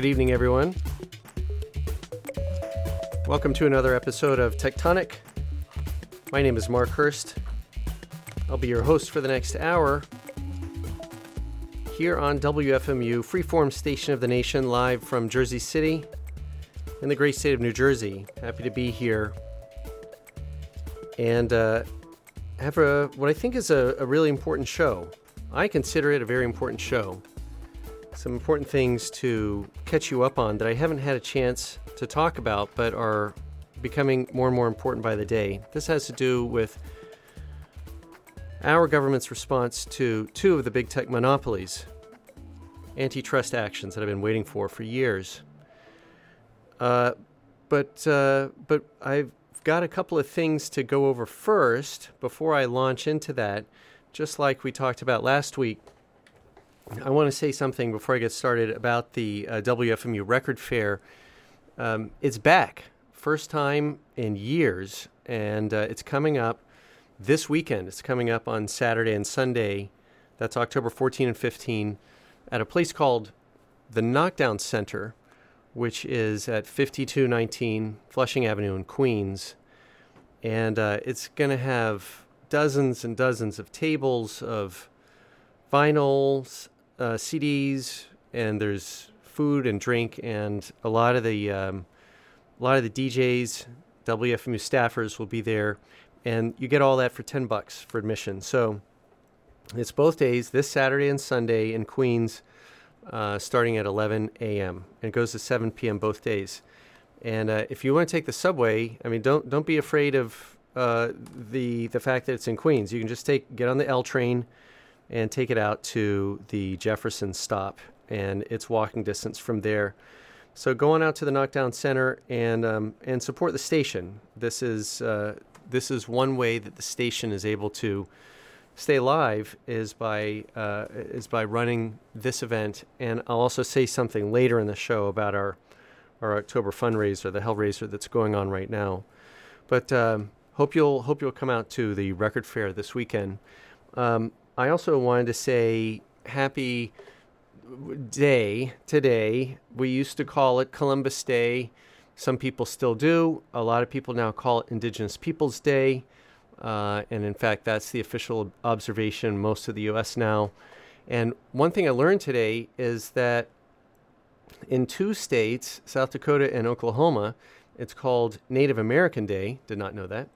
Good evening, everyone. Welcome to another episode of Techtonic. My name is Mark Hurst. I'll be your host for the next hour here on WFMU, freeform station of the nation, live from Jersey City in the great state of New Jersey. Happy to be here and uh, have a what I think is a, a really important show. I consider it a very important show. Some important things to catch you up on that I haven't had a chance to talk about, but are becoming more and more important by the day. This has to do with our government's response to two of the big tech monopolies, antitrust actions that I've been waiting for for years. Uh, but uh, but I've got a couple of things to go over first before I launch into that. Just like we talked about last week, I want to say something before I get started about the uh, WFMU Record Fair. Um, it's back, first time in years, and uh, it's coming up this weekend. It's coming up on Saturday and Sunday. That's October 14 and 15 at a place called the Knockdown Center which is at 5219 Flushing Avenue in Queens. And uh, it's going to have dozens and dozens of tables of vinyls, uh, CDs, and there's food and drink, and a lot of the um, a lot of the DJs, WFMU staffers will be there, and you get all that for ten bucks for admission. So it's both days, this Saturday and Sunday in Queens uh, starting at 11 a.m. and it goes to 7 p.m. both days. And uh, if you want to take the subway, I mean, don't don't be afraid of uh, the the fact that it's in Queens. You can just take get on the L train and take it out to the Jefferson stop, and it's walking distance from there. So go on out to the Knockdown Center and um, and support the station. This is uh, this is one way that the station is able to stay live is by uh, is by running this event, and I'll also say something later in the show about our our October fundraiser, the Hellraiser that's going on right now. But um, hope you'll hope you'll come out to the record fair this weekend. Um, I also wanted to say happy day today. We used to call it Columbus Day. Some people still do. A lot of people now call it Indigenous Peoples Day. Uh, and in fact, that's the official observation most of the US now. And one thing I learned today is that in two states, South Dakota and Oklahoma, it's called Native American Day. Did not know that.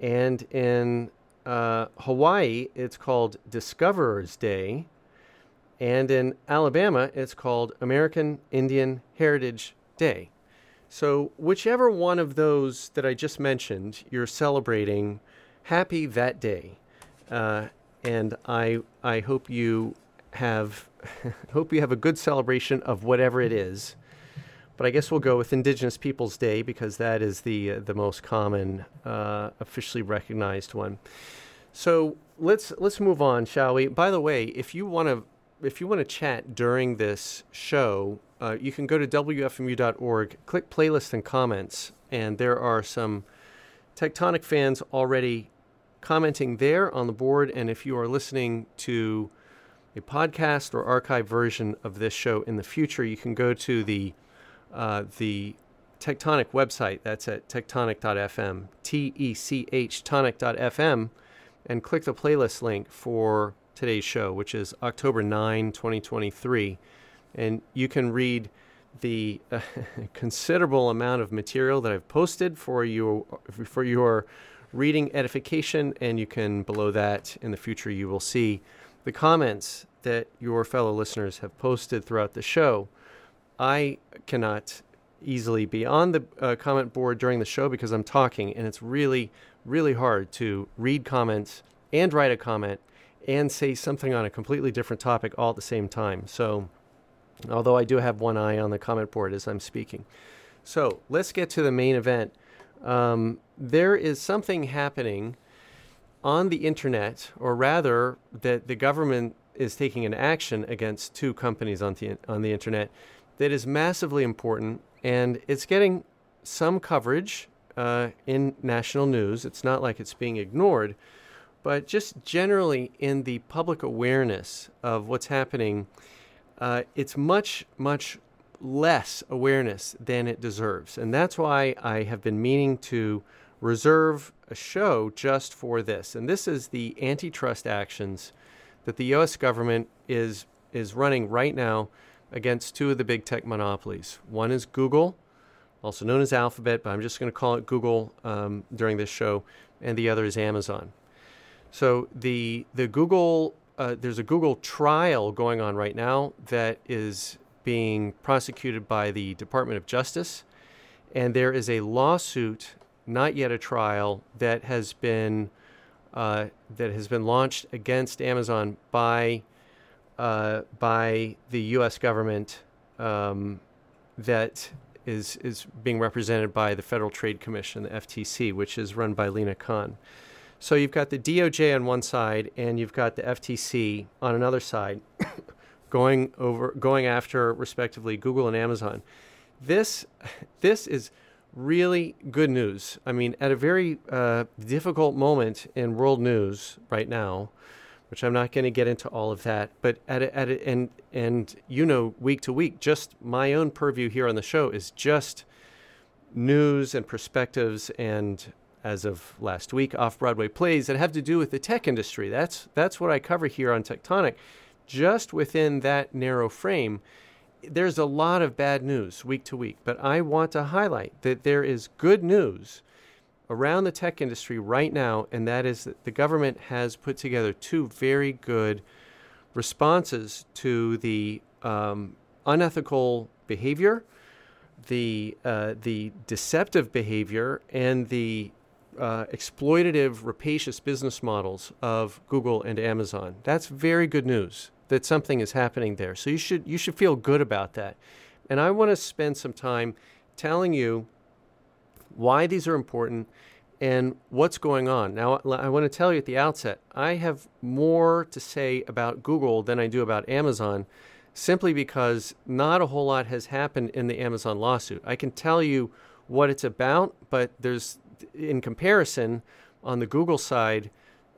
And in uh, Hawaii, it's called Discoverers Day. And in Alabama, it's called American Indian Heritage Day. So, whichever one of those that I just mentioned you're celebrating, happy that day. Uh, and I, I hope you have hope you have a good celebration of whatever it is. But I guess we'll go with Indigenous Peoples Day because that is the uh, the most common uh, officially recognized one. So let's let's move on, shall we? By the way, if you want to if you want to chat during this show, uh, you can go to wfmu.org, click playlist and comments, and there are some Techtonic fans already commenting there on the board. And if you are listening to a podcast or archive version of this show in the future, you can go to the uh, the Techtonic website. That's at techtonic.fm, T E C H tonic.fm, and click the playlist link for today's show, which is October 9, 2023. And you can read the uh, considerable amount of material that I've posted for you for your reading edification, and you can, below that, in the future, you will see the comments that your fellow listeners have posted throughout the show. I cannot easily be on the uh, comment board during the show because I'm talking, and it's really, really hard to read comments and write a comment and say something on a completely different topic all at the same time. So, although I do have one eye on the comment board as I'm speaking. So, let's get to the main event. Um, there is something happening on the internet, or rather, that the government is taking an action against two companies on the, on the internet that is massively important, and it's getting some coverage uh, in national news. It's not like it's being ignored, but just generally in the public awareness of what's happening, uh, it's much, much less awareness than it deserves. And that's why I have been meaning to reserve a show just for this. And this is the antitrust actions that the US government is is running right now against two of the big tech monopolies. One is Google, also known as Alphabet, but I'm just going to call it Google um, during this show, and the other is Amazon. So the the Google uh, there's a Google trial going on right now that is being prosecuted by the Department of Justice, and there is a lawsuit, not yet a trial, that has been uh, that has been launched against Amazon by uh, by the U.S. government um, that is is being represented by the Federal Trade Commission, the FTC, which is run by Lina Khan. So you've got the DOJ on one side, and you've got the FTC on another side, going over going after respectively Google and Amazon. This this is really good news. I mean, at a very uh, difficult moment in world news right now, which I'm not going to get into all of that, but at a, at a, and and you know, week to week, just my own purview here on the show is just news and perspectives and as of last week off Broadway plays that have to do with the tech industry. That's that's what I cover here on Techtonic. Just within that narrow frame, there's a lot of bad news week to week, but I want to highlight that there is good news around the tech industry right now, and that is that the government has put together two very good responses to the um, unethical behavior, the uh, the deceptive behavior, and the uh, exploitative, rapacious business models of Google and Amazon. That's very good news that something is happening there. So you should you should feel good about that. And I want to spend some time telling you why these are important and what's going on. Now, I want to tell you at the outset, I have more to say about Google than I do about Amazon simply because not a whole lot has happened in the Amazon lawsuit. I can tell you what it's about, but there's in comparison, on the Google side,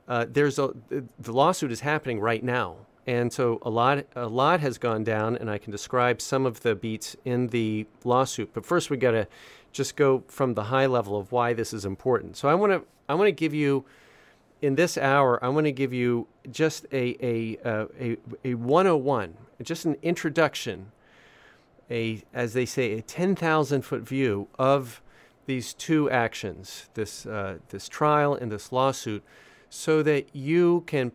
uh, there's a the lawsuit is happening right now, and so a lot a lot has gone down, and I can describe some of the beats in the lawsuit. But first, we got to just go from the high level of why this is important. So I want to I want to give you in this hour. I want to give you just a a a a 101, just an introduction, a as they say, a 10,000 foot view of these two actions, this uh, this trial and this lawsuit, so that you can,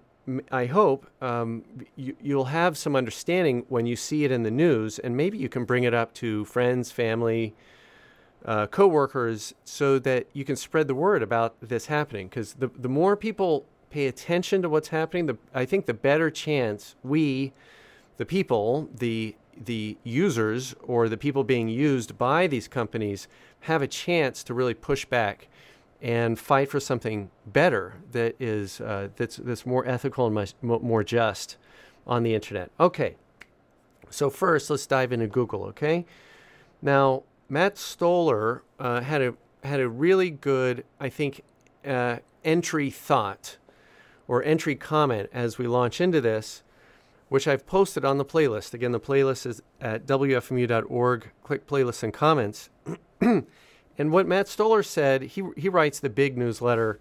I hope, um, you, you'll have some understanding when you see it in the news, and maybe you can bring it up to friends, family, uh, coworkers, so that you can spread the word about this happening. Because the the more people pay attention to what's happening, the I think the better chance we, the people, the the users or the people being used by these companies have a chance to really push back and fight for something better that is uh, that's that's more ethical and much, more just on the internet. Okay, so first let's dive into Google. Okay, now Matt Stoller uh, had a had a really good, I think, uh, entry thought or entry comment as we launch into this which I've posted on the playlist. Again, the playlist is at wfmu.org. Click playlists and comments. and what Matt Stoller said, he, he writes the big newsletter,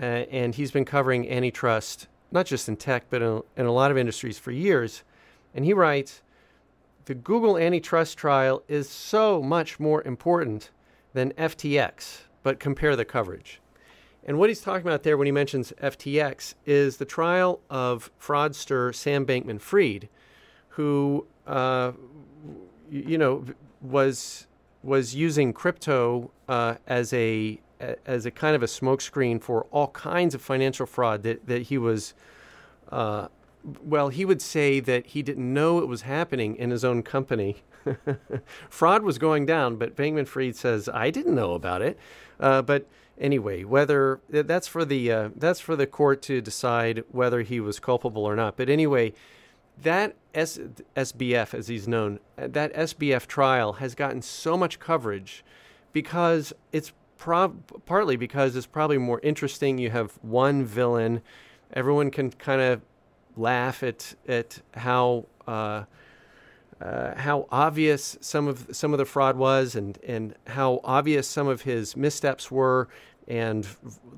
uh, and he's been covering antitrust, not just in tech, but in, in a lot of industries for years. And he writes The Google antitrust trial is so much more important than FTX, but compare the coverage. And what he's talking about there when he mentions FTX is the trial of fraudster Sam Bankman Fried, who, uh, you know, was was using crypto uh, as a as a kind of a smokescreen for all kinds of financial fraud that, that he was uh, well he would say that he didn't know it was happening in his own company fraud was going down but bankman fried says i didn't know about it uh, but anyway, whether that's for the uh, that's for the court to decide whether he was culpable or not. But anyway, that S- SBF, as he's known, that SBF trial has gotten so much coverage because it's partly because it's probably more interesting. You have one villain, everyone can kind of laugh at at how. Uh, uh, how obvious some of some of the fraud was, and and how obvious some of his missteps were, and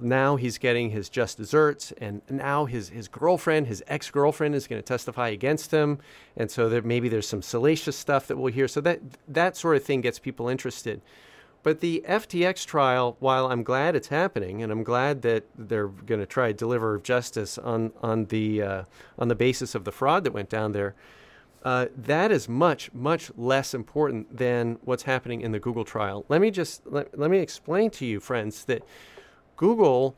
now he's getting his just desserts and now his, his girlfriend his ex-girlfriend is going to testify against him. And so there maybe there's some salacious stuff that we'll hear. So that that sort of thing gets people interested but the FTX trial, while I'm glad it's happening, and I'm glad that they're going to try to deliver justice on on the uh, on the basis of the fraud that went down there, uh, that is much much less important than what's happening in the Google trial. Let me just let, let me explain to you, friends, that Google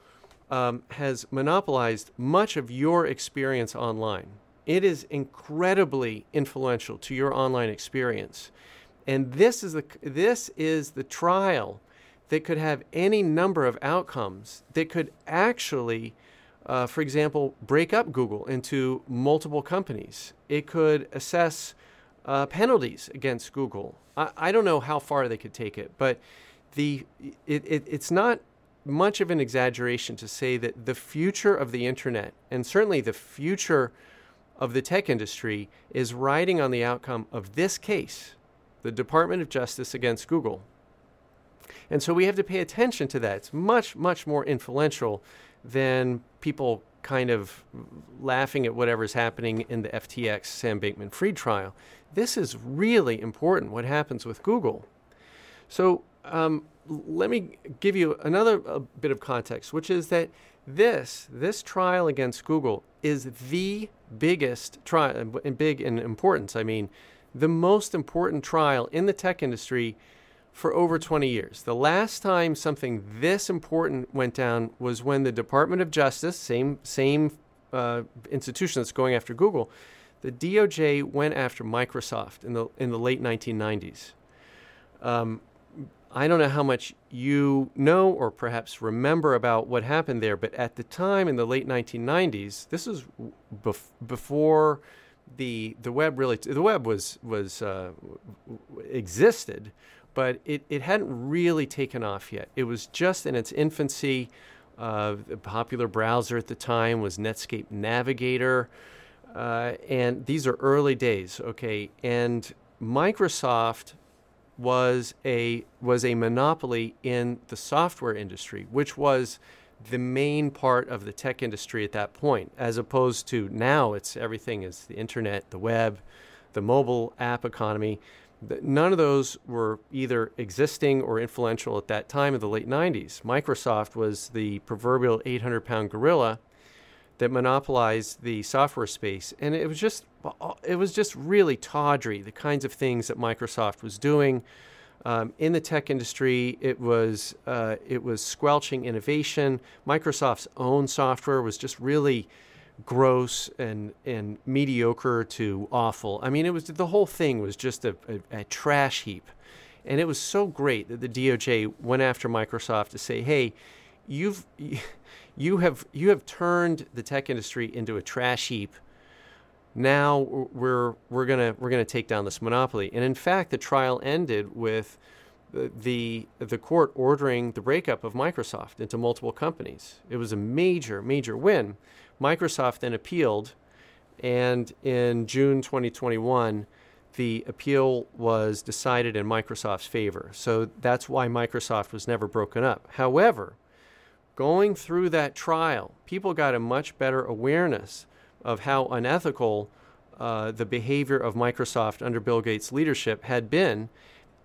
um, has monopolized much of your experience online. It is incredibly influential to your online experience. And this is the this is the trial that could have any number of outcomes that could actually, uh, for example, break up Google into multiple companies. It could assess uh, penalties against Google. I, I, don't know how far they could take it, but the it, it, it's not much of an exaggeration to say that the future of the internet and certainly the future of the tech industry is riding on the outcome of this case the Department of Justice against Google. And so we have to pay attention to that. It's much, much more influential than people kind of laughing at whatever's happening in the FTX Sam Bankman Fried trial. This is really important what happens with Google. So um, let me give you another bit of context, which is that this this trial against Google is the biggest trial and big in importance. I mean, the most important trial in the tech industry for over 20 years. The last time something this important went down was when the Department of Justice, same same uh, institution that's going after Google, the DOJ went after Microsoft in the in the late 1990s. Um, I don't know how much you know or perhaps remember about what happened there, but at the time in the late 1990s, this is bef- before the the web really the web was was uh, existed, but it, it hadn't really taken off yet. It was just in its infancy. Uh, the popular browser at the time was Netscape Navigator, uh, and these are early days. Okay, and Microsoft was a was a monopoly in the software industry, which was the main part of the tech industry at that point, as opposed to now it's everything is the internet, the web, the mobile app economy. None of those were either existing or influential at that time in the late 90s. Microsoft was the proverbial 800 pound gorilla that monopolized the software space. And it was just it was just really tawdry, the kinds of things that Microsoft was doing. Um, in the tech industry, it was uh, it was squelching innovation. Microsoft's own software was just really gross and and mediocre to awful. I mean, it was the whole thing was just a, a, a trash heap, and it was so great that the DOJ went after Microsoft to say, "Hey, you've you have you have turned the tech industry into a trash heap." Now we're we're gonna we're gonna take down this monopoly. And in fact, the trial ended with the, the court ordering the breakup of Microsoft into multiple companies. It was a major major win. Microsoft then appealed, and in June 2021, the appeal was decided in Microsoft's favor. So that's why Microsoft was never broken up. However, going through that trial, people got a much better awareness of how unethical uh, the behavior of Microsoft under Bill Gates' leadership had been.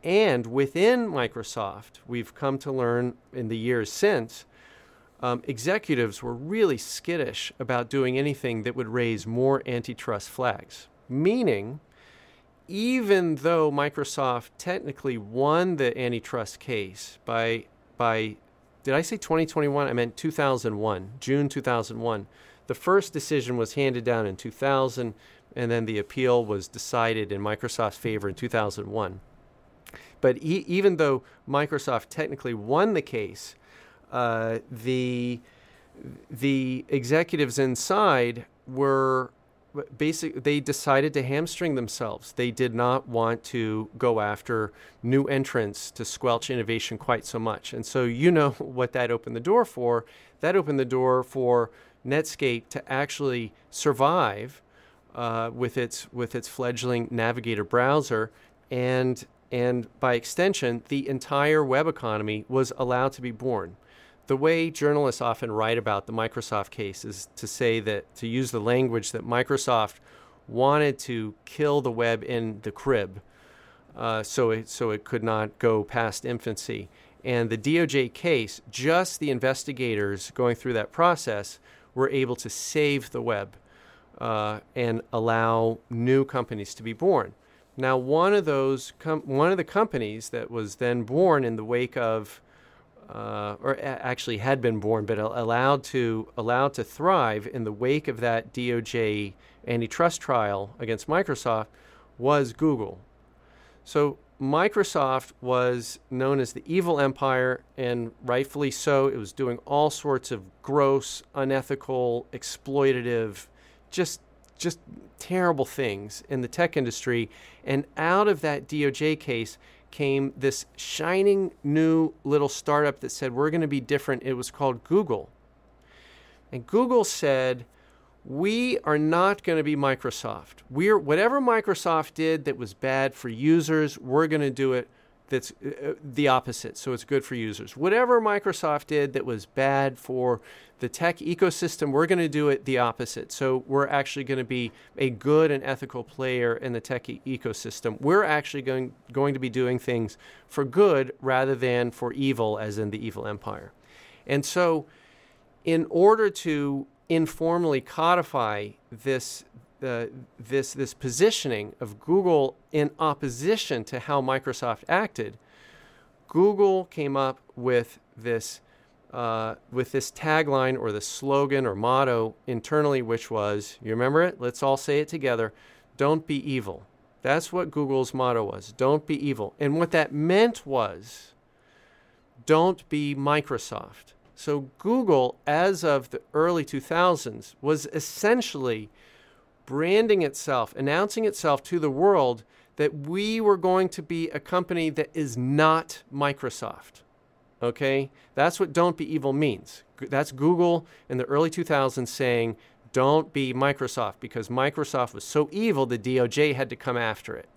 And within Microsoft, we've come to learn in the years since, um, executives were really skittish about doing anything that would raise more antitrust flags. Meaning, even though Microsoft technically won the antitrust case by, by did I say 2021? I meant 2001, June 2001. The first decision was handed down in 2000, and then the appeal was decided in Microsoft's favor in 2001. But e- even though Microsoft technically won the case, uh, the the executives inside were basically they decided to hamstring themselves. They did not want to go after new entrants to squelch innovation quite so much. And so you know what that opened the door for. That opened the door for Netscape to actually survive uh, with its with its fledgling Navigator browser, and and by extension, the entire web economy was allowed to be born. The way journalists often write about the Microsoft case is to say that to use the language that Microsoft wanted to kill the web in the crib, uh, so it so it could not go past infancy. And the DOJ case, just the investigators going through that process were able to save the web uh, and allow new companies to be born. Now, one of those, com- one of the companies that was then born in the wake of, uh, or a- actually had been born, but allowed to allowed to thrive in the wake of that DOJ antitrust trial against Microsoft, was Google. So Microsoft was known as the evil empire, and rightfully so. It was doing all sorts of gross, unethical, exploitative, just just terrible things in the tech industry. And out of that DOJ case came this shining new little startup that said, We're going to be different. It was called Google. And Google said, we are not going to be Microsoft. We're whatever Microsoft did that was bad for users, we're going to do it that's uh, the opposite. So it's good for users. Whatever Microsoft did that was bad for the tech ecosystem, we're going to do it the opposite. So we're actually going to be a good and ethical player in the tech e- ecosystem. We're actually going going to be doing things for good rather than for evil, as in the evil empire. And so, in order to informally codify this uh, this this positioning of Google in opposition to how Microsoft acted, Google came up with this uh, with this tagline or the slogan or motto internally, which was, you remember it? Let's all say it together: "Don't be evil." That's what Google's motto was: "Don't be evil." And what that meant was, "Don't be Microsoft." So Google, as of the early 2000s, was essentially branding itself, announcing itself to the world that we were going to be a company that is not Microsoft. Okay? That's what don't be evil means. That's Google in the early 2000s saying, don't be Microsoft because Microsoft was so evil the DOJ had to come after it.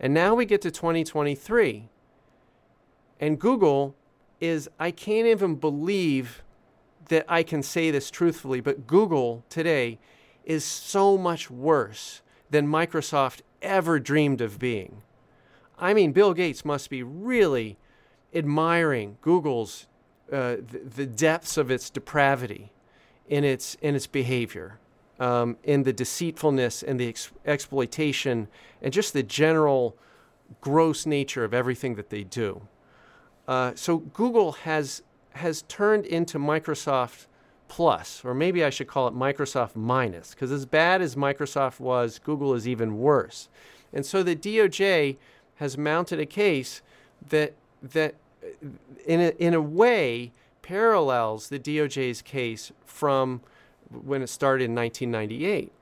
And now we get to 2023, and Google is I can't even believe that I can say this truthfully, but Google today is so much worse than Microsoft ever dreamed of being. I mean, Bill Gates must be really admiring Google's uh, the, the, depths of its depravity in its in its behavior, um, in the deceitfulness and the ex- exploitation, and just the general gross nature of everything that they do. Uh, so Google has has turned into Microsoft Plus, or maybe I should call it Microsoft Minus, because as bad as Microsoft was, Google is even worse. And so the DOJ has mounted a case that that uh, in a, in a way parallels the DOJ's case from when it started in 1998.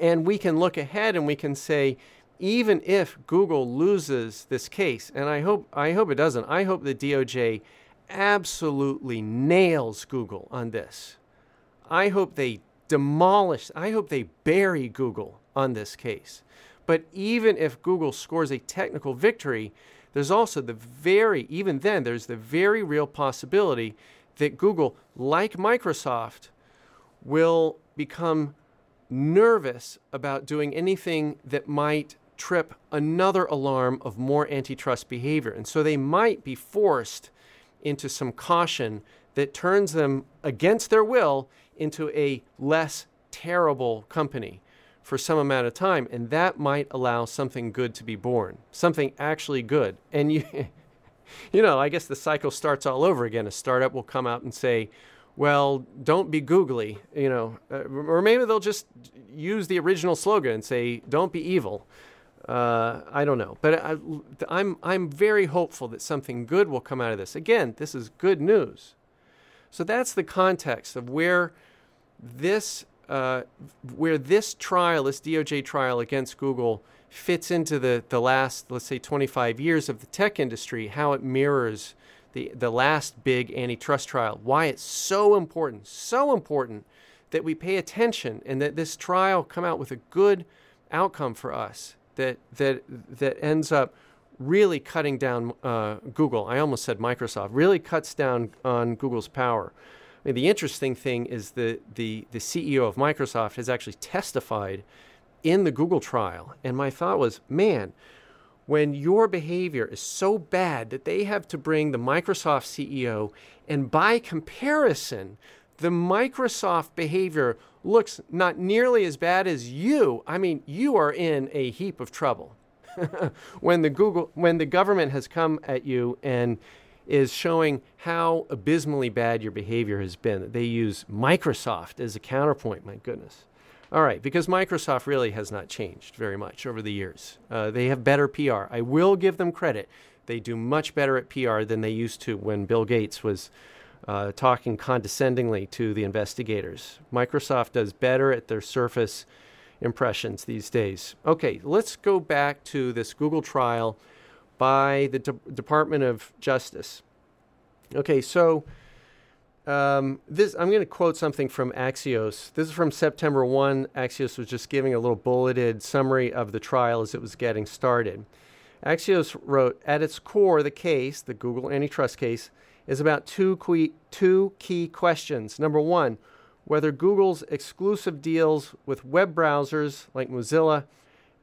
And we can look ahead and we can say even if Google loses this case, and I hope I hope it doesn't. I hope the DOJ absolutely nails Google on this. I hope they demolish. I hope they bury Google on this case. But even if Google scores a technical victory, there's also the very even then there's the very real possibility that Google, like Microsoft, will become nervous about doing anything that might trip another alarm of more antitrust behavior. And so they might be forced into some caution that turns them against their will into a less terrible company for some amount of time. And that might allow something good to be born, something actually good. And you, you know, I guess the cycle starts all over again. A startup will come out and say, well, don't be googly, you know, uh, or maybe they'll just use the original slogan and say, don't be evil. Uh, I don't know, but I, I'm I'm very hopeful that something good will come out of this. Again, this is good news. So that's the context of where this uh, where this trial, this DOJ trial against Google, fits into the the last, let's say, 25 years of the tech industry. How it mirrors the the last big antitrust trial. Why it's so important, so important that we pay attention and that this trial come out with a good outcome for us that that that ends up really cutting down uh, Google. I almost said Microsoft. Really cuts down on Google's power. I mean, the interesting thing is that the the CEO of Microsoft has actually testified in the Google trial, and my thought was, man. When your behavior is so bad that they have to bring the Microsoft CEO, and by comparison, the Microsoft behavior looks not nearly as bad as you, I mean, you are in a heap of trouble. when the Google when the government has come at you and is showing how abysmally bad your behavior has been. They use Microsoft as a counterpoint, my goodness. All right, because Microsoft really has not changed very much over the years. Uh, they have better PR. I will give them credit. They do much better at PR than they used to when Bill Gates was uh, talking condescendingly to the investigators. Microsoft does better at their Surface impressions these days. Okay, let's go back to this Google trial by the De- Department of Justice. Okay, so um, this I'm going to quote something from Axios. This is from September 1. Axios was just giving a little bulleted summary of the trial as it was getting started. Axios wrote, at its core, the case, the Google antitrust case, is about two, que- two key questions. Number one, whether Google's exclusive deals with web browsers like Mozilla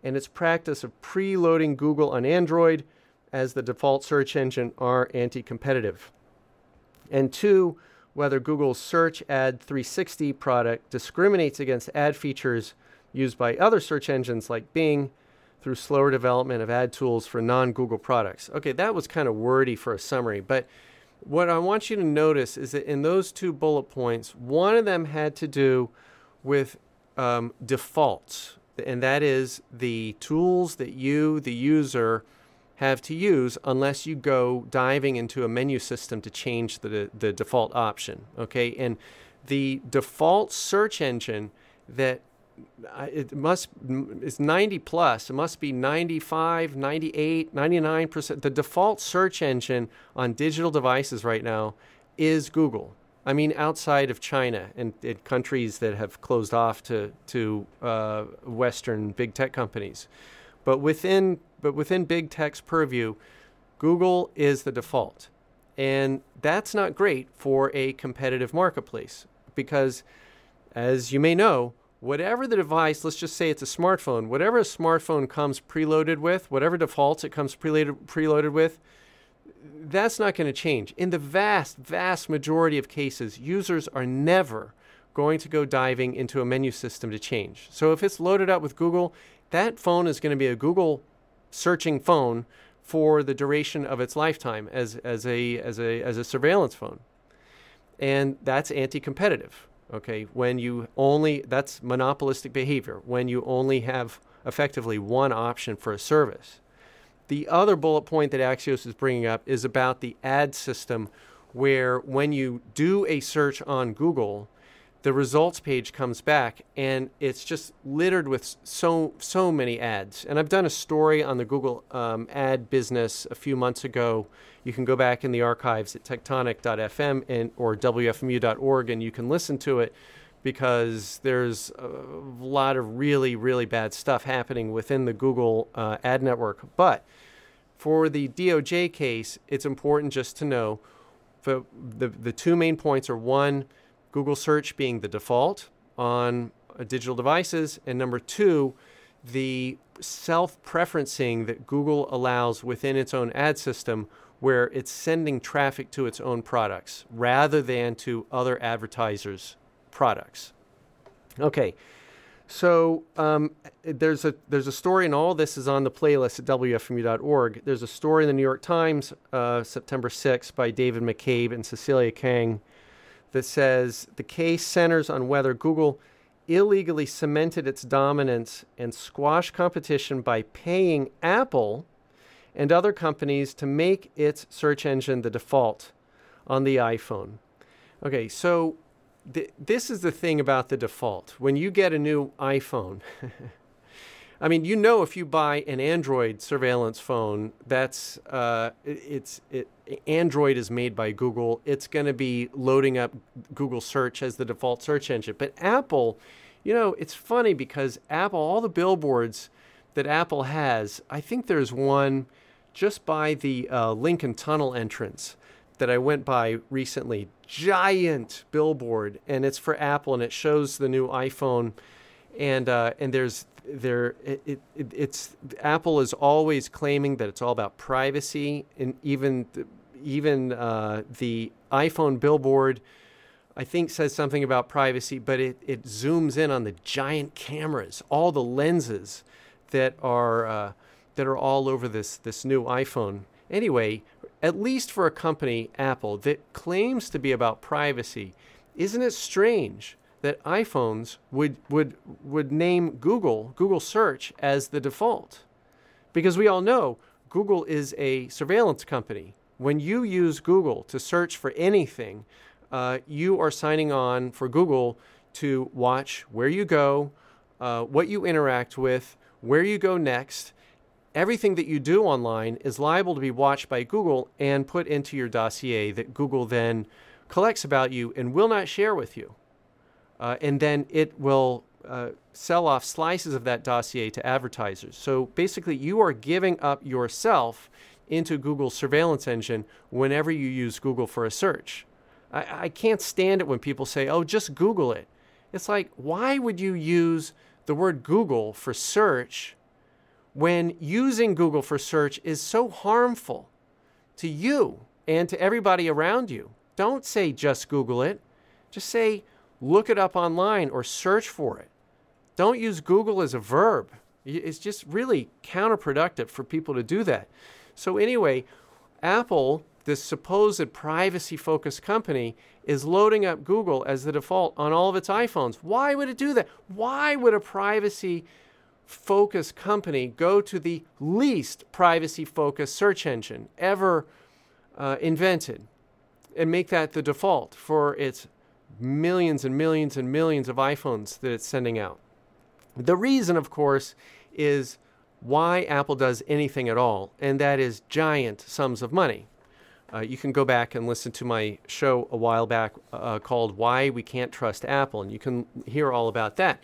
and its practice of preloading Google on Android as the default search engine are anti competitive. And two, whether Google's Search Ad 360 product discriminates against ad features used by other search engines like Bing through slower development of ad tools for non Google products. Okay, that was kind of wordy for a summary, but what I want you to notice is that in those two bullet points, one of them had to do with um, defaults, and that is the tools that you, the user, have to use unless you go diving into a menu system to change the, the default option. Okay, and the default search engine that it must it's 90 plus. It must be 95 98 99% the default search engine on digital devices right now is google. I mean outside of china and, and countries that have closed off to to uh, western big tech companies. But within but within big tech's purview google is the default. And that's not great for a competitive marketplace because as you may know whatever the device, let's just say it's a smartphone, whatever a smartphone comes preloaded with, whatever defaults it comes preloaded, preloaded with, that's not going to change. In the vast, vast majority of cases, users are never going to go diving into a menu system to change. So if it's loaded up with Google, that phone is going to be a Google searching phone for the duration of its lifetime as, as, a, as, a, as a surveillance phone. And that's anti competitive. Okay, when you only, that's monopolistic behavior, when you only have effectively one option for a service. The other bullet point that Axios is bringing up is about the ad system, where when you do a search on Google, the results page comes back and it's just littered with so so many ads. And I've done a story on the Google um, ad business a few months ago. You can go back in the archives at techtonic.fm and or wfmu.org and you can listen to it because there's a lot of really really bad stuff happening within the Google uh, ad network. But for the DOJ case, it's important just to know the the, two main points are one Google search being the default on uh, digital devices, and number two, the self preferencing that Google allows within its own ad system where it's sending traffic to its own products rather than to other advertisers' products. Okay, so um, there's a there's a story, and all this is on the playlist at wfmu.org. There's a story in the New York Times, uh, September 6th, by David McCabe and Cecilia Kang that says the case centers on whether Google illegally cemented its dominance and squashed competition by paying Apple and other companies to make its search engine the default on the iPhone. Okay, so th- this is the thing about the default. When you get a new iPhone, I mean, you know, if you buy an Android surveillance phone, that's uh, it's it. Android is made by Google. It's going to be loading up Google search as the default search engine. But Apple, you know, it's funny because Apple, all the billboards that Apple has, I think there's one just by the uh, Lincoln Tunnel entrance that I went by recently. Giant billboard, and it's for Apple, and it shows the new iPhone, and uh, and there's there it, it, it's Apple is always claiming that it's all about privacy, and even even uh, the iPhone billboard, I think says something about privacy, but it, it zooms in on the giant cameras, all the lenses that are uh, that are all over this this new iPhone. Anyway, at least for a company Apple that claims to be about privacy, isn't it strange? that iPhones would, would, would name Google, Google search, as the default. Because we all know Google is a surveillance company. When you use Google to search for anything, uh, you are signing on for Google to watch where you go, uh, what you interact with, where you go next. Everything that you do online is liable to be watched by Google and put into your dossier that Google then collects about you and will not share with you uh, and then it will uh, sell off slices of that dossier to advertisers. So basically, you are giving up yourself into Google's surveillance engine whenever you use Google for a search. I, I can't stand it when people say, oh, just Google it. It's like, why would you use the word Google for search when using Google for search is so harmful to you and to everybody around you? Don't say just Google it. Just say look it up online or search for it. Don't use Google as a verb. It's just really counterproductive for people to do that. So, anyway, Apple, this supposed privacy focused company, is loading up Google as the default on all of its iPhones. Why would it do that? Why would a privacy focused company go to the least privacy focused search engine ever uh, invented and make that the default for its millions and millions and millions of iPhones that it's sending out. The reason, of course, is why Apple does anything at all, and that is giant sums of money. Uh, you can go back and listen to my show a while back uh, called Why We Can't Trust Apple, and you can hear all about that.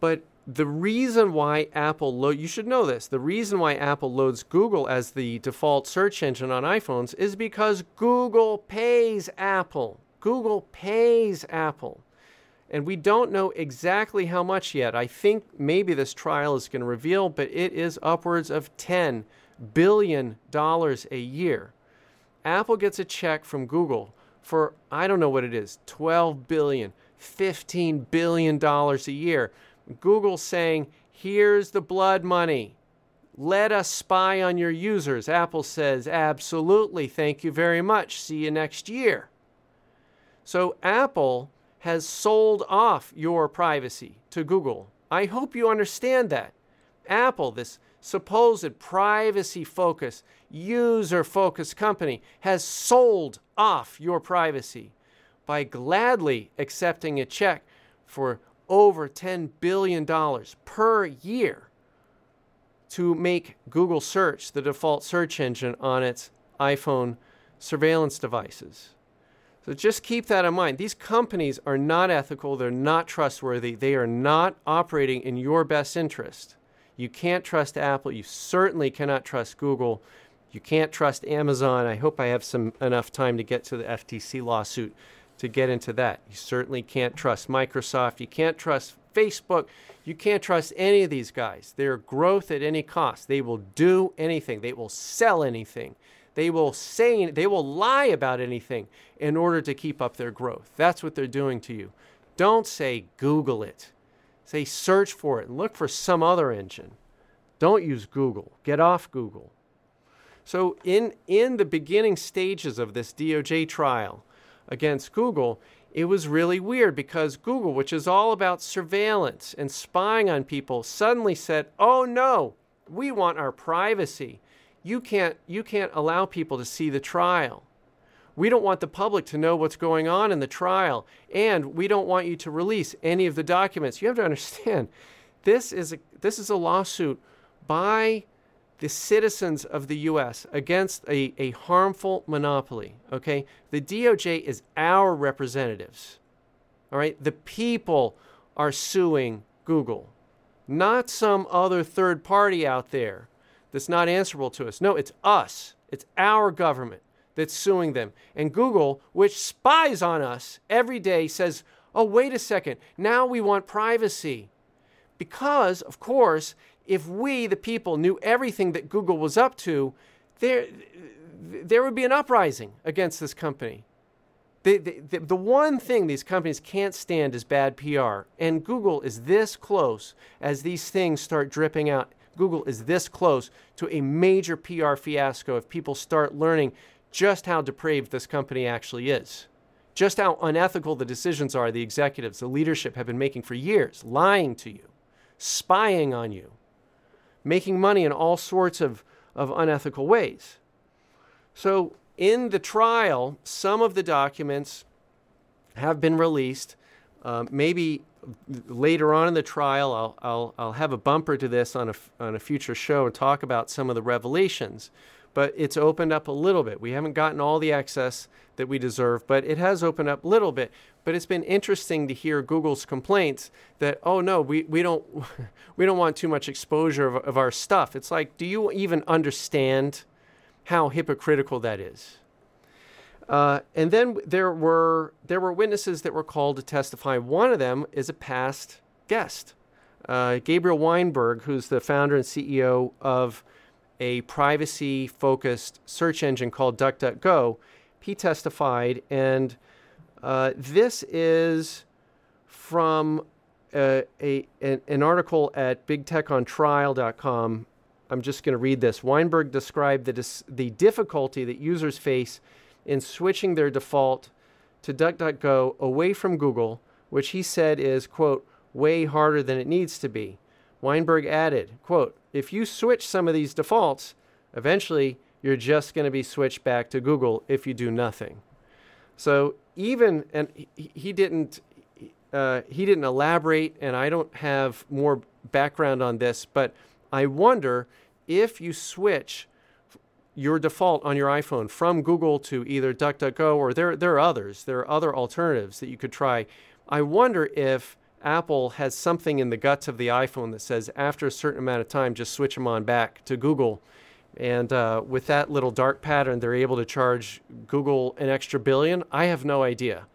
But the reason why Apple lo- you should know this the reason why Apple loads Google as the default search engine on iPhones is because Google pays Apple Google pays Apple. And we don't know exactly how much yet. I think maybe this trial is going to reveal, but it is upwards of $10 billion a year. Apple gets a check from Google for, I don't know what it is, 12 billion, 15 billion dollars a year. Google saying, here's the blood money. Let us spy on your users. Apple says, absolutely. Thank you very much. See you next year. So Apple has sold off your privacy to Google. I hope you understand that. Apple, this supposed privacy focused, user focused company, has sold off your privacy by gladly accepting a check for over $10 billion per year to make Google Search the default search engine on its iPhone surveillance devices. So just keep that in mind. These companies are not ethical, they're not trustworthy, they are not operating in your best interest. You can't trust Apple, you certainly cannot trust Google, you can't trust Amazon. I hope I have some enough time to get to the FTC lawsuit to get into that. You certainly can't trust Microsoft, you can't trust Facebook, you can't trust any of these guys. They're growth at any cost. They will do anything. They will sell anything. They will say they will lie about anything in order to keep up their growth. That's what they're doing to you. Don't say Google it. Say search for it and look for some other engine. Don't use Google. Get off Google. So in in the beginning stages of this DOJ trial against Google, it was really weird because Google, which is all about surveillance and spying on people, suddenly said, "Oh no, we want our privacy you can't, you can't allow people to see the trial. We don't want the public to know what's going on in the trial, and we don't want you to release any of the documents. You have to understand, This is a, this is a lawsuit by the citizens of the U.S. against a, a harmful monopoly. Okay? The DOJ is our representatives. All right? The people are suing Google, not some other third party out there that's not answerable to us. No, it's us, it's our government that's suing them. And Google, which spies on us every day, says, oh, wait a second, now we want privacy. Because, of course, if we, the people, knew everything that Google was up to, there, there would be an uprising against this company. The, the, the, one thing these companies can't stand is bad PR. And Google is this close as these things start dripping out. Google is this close to a major PR fiasco if people start learning just how depraved this company actually is, just how unethical the decisions are the executives, the leadership have been making for years, lying to you, spying on you, making money in all sorts of, of unethical ways. So, in the trial, some of the documents have been released. Uh, maybe later on in the trial, I'll, I'll, I'll have a bumper to this on a, on a future show and talk about some of the revelations. But it's opened up a little bit. We haven't gotten all the access that we deserve, but it has opened up a little bit. But it's been interesting to hear Google's complaints that, oh no, we, we, don't, we don't want too much exposure of, of our stuff. It's like, do you even understand how hypocritical that is? Uh, and then there were there were witnesses that were called to testify. One of them is a past guest, uh, Gabriel Weinberg, who's the founder and CEO of a privacy-focused search engine called DuckDuckGo. He testified, and uh, this is from uh, a, an, an article at BigTechOnTrial.com. I'm just going to read this. Weinberg described the, dis- the difficulty that users face in switching their default to DuckDuckGo away from Google, which he said is, quote, way harder than it needs to be. Weinberg added, quote, if you switch some of these defaults, eventually you're just going to be switched back to Google if you do nothing. So even, and he, didn't, uh, he didn't elaborate, and I don't have more background on this, but I wonder if you switch your default on your iPhone from Google to either DuckDuckGo or there, there are others. There are other alternatives that you could try. I wonder if Apple has something in the guts of the iPhone that says after a certain amount of time, just switch them on back to Google. And uh, with that little dark pattern, they're able to charge Google an extra billion. I have no idea.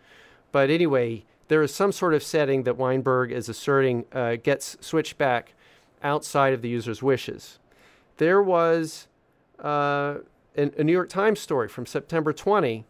But anyway, there is some sort of setting that Weinberg is asserting uh, gets switched back outside of the user's wishes. There was uh, a New York Times story from September 20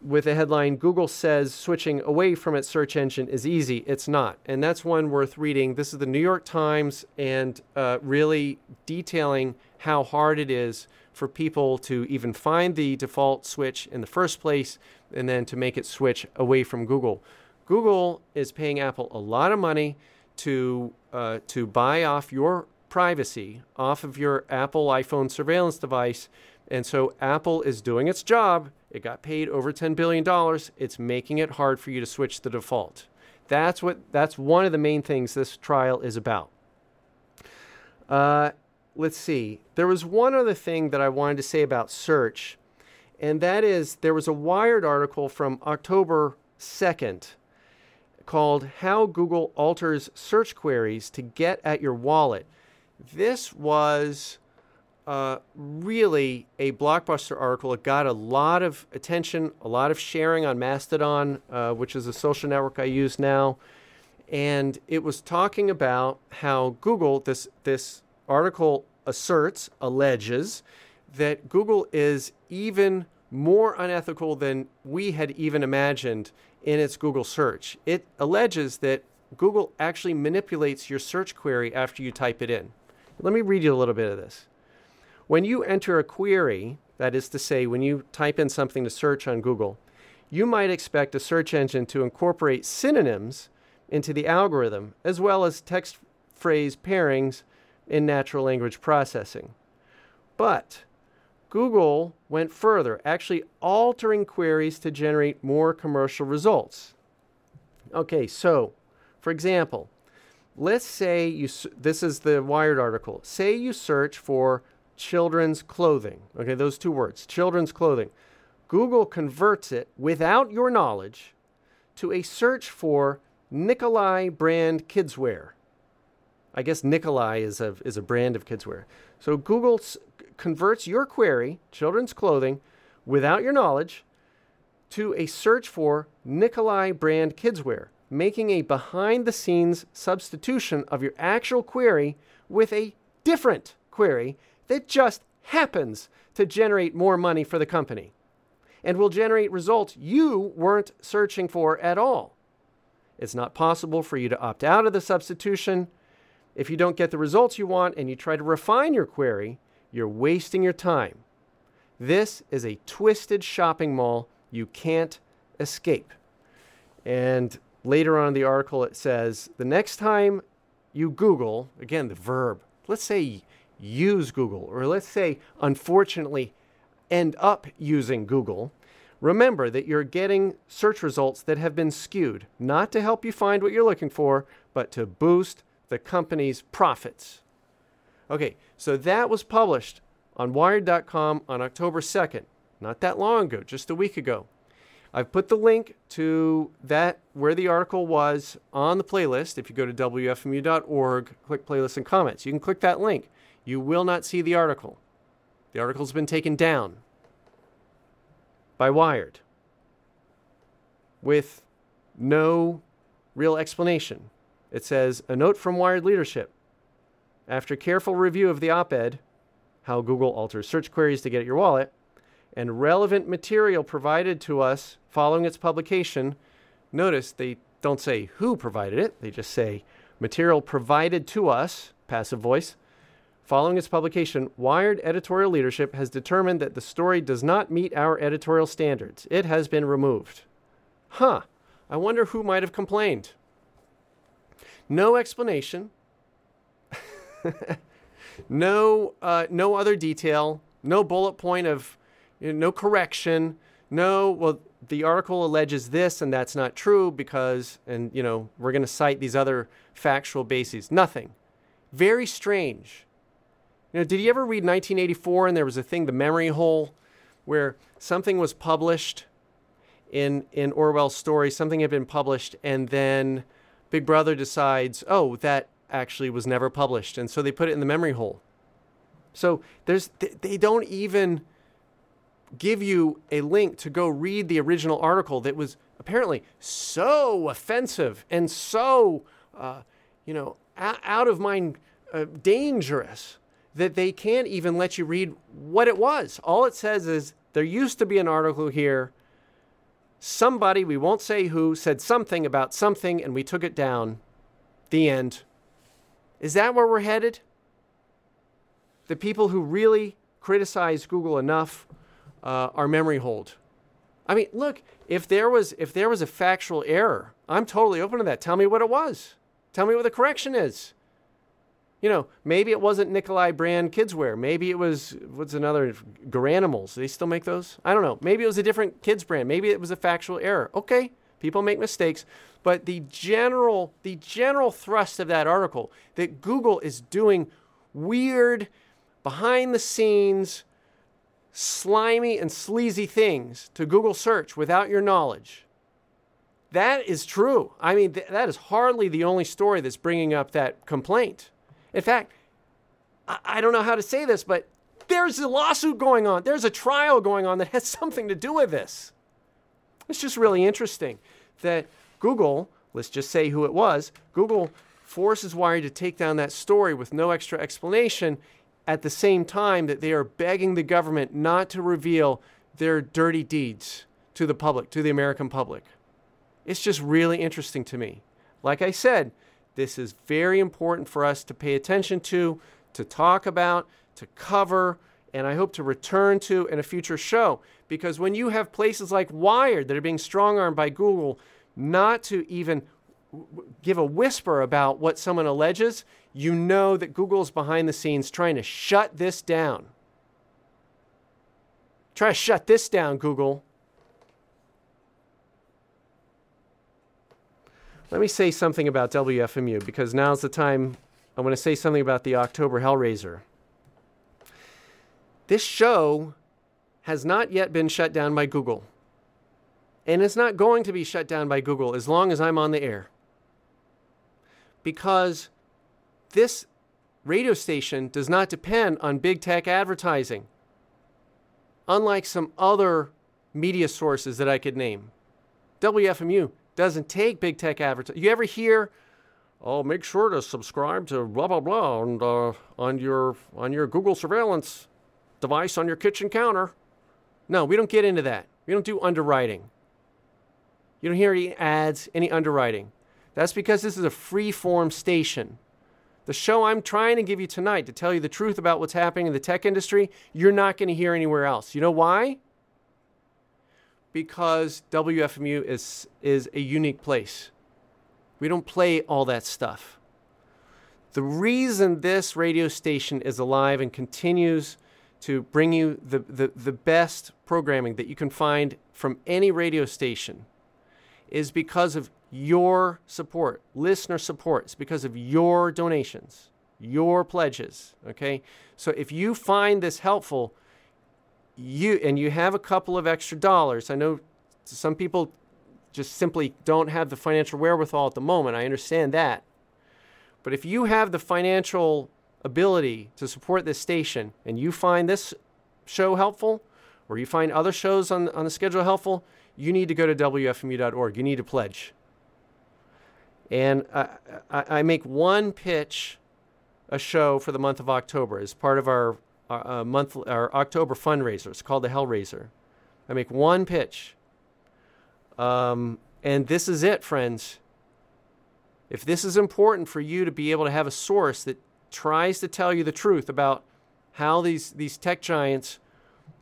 with the headline Google says switching away from its search engine is easy. It's not. And that's one worth reading. This is the New York Times and uh, really detailing how hard it is for people to even find the default switch in the first place and then to make it switch away from Google. Google is paying Apple a lot of money to, uh, to buy off your privacy off of your Apple iPhone surveillance device. And so Apple is doing its job. It got paid over $10 billion. It's making it hard for you to switch the default. That's what that's one of the main things this trial is about. Uh, let's see. There was one other thing that I wanted to say about search, and that is there was a Wired article from October 2nd called How Google Alters Search Queries to Get at Your Wallet. This was uh, really a blockbuster article. It got a lot of attention, a lot of sharing on Mastodon, uh, which is a social network I use now. And it was talking about how Google, this, this article asserts, alleges, that Google is even more unethical than we had even imagined in its Google search. It alleges that Google actually manipulates your search query after you type it in. Let me read you a little bit of this. When you enter a query, that is to say, when you type in something to search on Google, you might expect a search engine to incorporate synonyms into the algorithm, as well as text phrase pairings in natural language processing. But Google went further, actually altering queries to generate more commercial results. Okay, so for example, let's say you this is the Wired article. Say you search for children's clothing. Okay, those two words, children's clothing. Google converts it without your knowledge to a search for Nikolai brand kidswear. I guess Nikolai is a is a brand of kidswear. So Google s- converts your query, children's clothing, without your knowledge, to a search for Nikolai brand kidswear, making a behind the scenes substitution of your actual query with a different query that just happens to generate more money for the company and will generate results you weren't searching for at all. It's not possible for you to opt out of the substitution. If you don't get the results you want and you try to refine your query, you're wasting your time. This is a twisted shopping mall you can't escape. And later on in the article, it says the next time you Google, again, the verb, let's say use Google, or let's say, unfortunately, end up using Google, remember that you're getting search results that have been skewed, not to help you find what you're looking for, but to boost the company's profits. Okay, so that was published on Wired.com on October 2nd, not that long ago, just a week ago. I've put the link to that where the article was on the playlist. If you go to WFMU.org, click playlist and comments, you can click that link. You will not see the article. The article's been taken down by Wired with no real explanation. It says a note from Wired leadership. After careful review of the op ed, how Google alters search queries to get at your wallet, and relevant material provided to us following its publication, notice they don't say who provided it, they just say material provided to us, passive voice. Following its publication, Wired editorial leadership has determined that the story does not meet our editorial standards. It has been removed. Huh. I wonder who might have complained. No explanation. no, uh, no other detail. No bullet point of, you know, no correction. No, well, the article alleges this and that's not true because, and you know, we're going to cite these other factual bases. Nothing. Very strange. You know, did you ever read 1984 and there was a thing, the memory hole, where something was published in in Orwell's story, something had been published, and then Big Brother decides, oh, that actually was never published, and so they put it in the memory hole. So there's they don't even give you a link to go read the original article that was apparently so offensive and so uh, you know out of mind uh, dangerous that they can't even let you read what it was. All it says is there used to be an article here. Somebody, we won't say who, said something about something and we took it down. The end. Is that where we're headed? The people who really criticize Google enough uh, are memory hold. I mean, look, if there was if there was a factual error, I'm totally open to that. Tell me what it was. Tell me what the correction is you know, maybe it wasn't Nikolai brand kidswear. Maybe it was what's another Garanimals. Do they still make those? I don't know. Maybe it was a different kids brand. Maybe it was a factual error. Okay, people make mistakes, but the general the general thrust of that article that Google is doing weird behind the scenes slimy and sleazy things to Google search without your knowledge. That is true. I mean, th- that is hardly the only story that's bringing up that complaint. In fact, I, I don't know how to say this, but there's a lawsuit going on. There's a trial going on that has something to do with this. It's just really interesting that Google, let's just say who it was, Google forces Wired to take down that story with no extra explanation at the same time that they are begging the government not to reveal their dirty deeds to the public, to the American public. It's just really interesting to me. Like I said, this is very important for us to pay attention to, to talk about, to cover, and I hope to return to in a future show. Because when you have places like Wired that are being strong armed by Google not to even give a whisper about what someone alleges, you know that Google's behind the scenes trying to shut this down. Try to shut this down, Google. Let me say something about WFMU because now's the time I want to say something about the October Hellraiser. This show has not yet been shut down by Google. And it's not going to be shut down by Google as long as I'm on the air. Because this radio station does not depend on big tech advertising, unlike some other media sources that I could name. WFMU doesn't take big tech advertising. You ever hear, oh, make sure to subscribe to blah blah blah on, uh, on your on your Google surveillance device on your kitchen counter? No, we don't get into that. We don't do underwriting. You don't hear any ads, any underwriting. That's because this is a free form station. The show I'm trying to give you tonight to tell you the truth about what's happening in the tech industry, you're not going to hear anywhere else. You know why? Because WFMU is, is a unique place. We don't play all that stuff. The reason this radio station is alive and continues to bring you the, the, the best programming that you can find from any radio station is because of your support, listener support. It's because of your donations, your pledges. Okay. So if you find this helpful, you and you have a couple of extra dollars. I know some people just simply don't have the financial wherewithal at the moment. I understand that. But if you have the financial ability to support this station and you find this show helpful, or you find other shows on, on the schedule helpful, you need to go to WFMU.org. You need to pledge. And I, I, I make one pitch a show for the month of October as part of our, our uh, month, our October fundraiser. It's called the Hellraiser. I make one pitch. Um, and this is it, friends. If this is important for you to be able to have a source that tries to tell you the truth about how these, these tech giants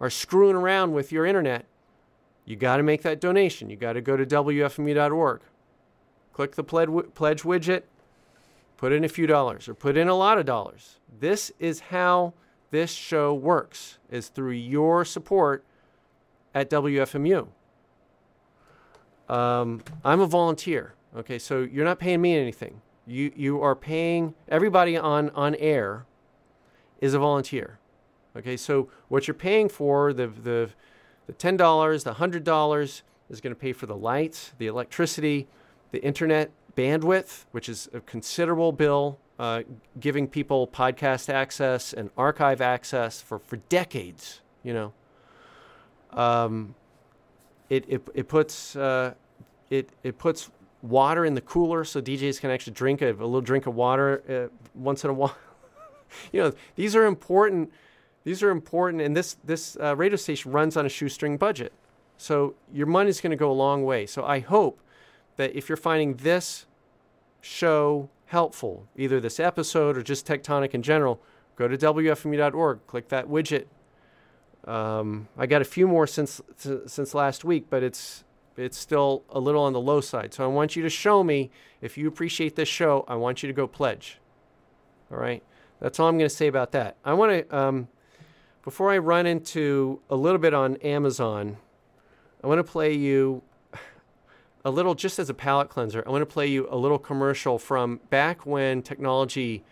are screwing around with your internet, you got to make that donation. You got to go to WFMU.org. Click the pledge widget, put in a few dollars or put in a lot of dollars. This is how this show works is through your support at WFMU. Um, I'm a volunteer. Okay, so you're not paying me anything. You you are paying everybody on on air is a volunteer. Okay, so what you're paying for the the the $10, the $100 is going to pay for the lights, the electricity, the internet bandwidth, which is a considerable bill, uh, giving people podcast access and archive access for, for decades, you know. Um, it, it, it puts uh, it, it puts water in the cooler so DJs can actually drink a, a little drink of water uh, once in a while. you know, these are important these are important, and this this uh, radio station runs on a shoestring budget, so your money's going to go a long way. So I hope that if you're finding this show helpful, either this episode or just Techtonic in general, go to wfmu.org, click that widget. Um, I got a few more since since last week, but it's it's still a little on the low side. So I want you to show me if you appreciate this show. I want you to go pledge. All right, that's all I'm going to say about that. I want to um, before I run into a little bit on Amazon, I want to play you a little, just as a palate cleanser, I want to play you a little commercial from back when technology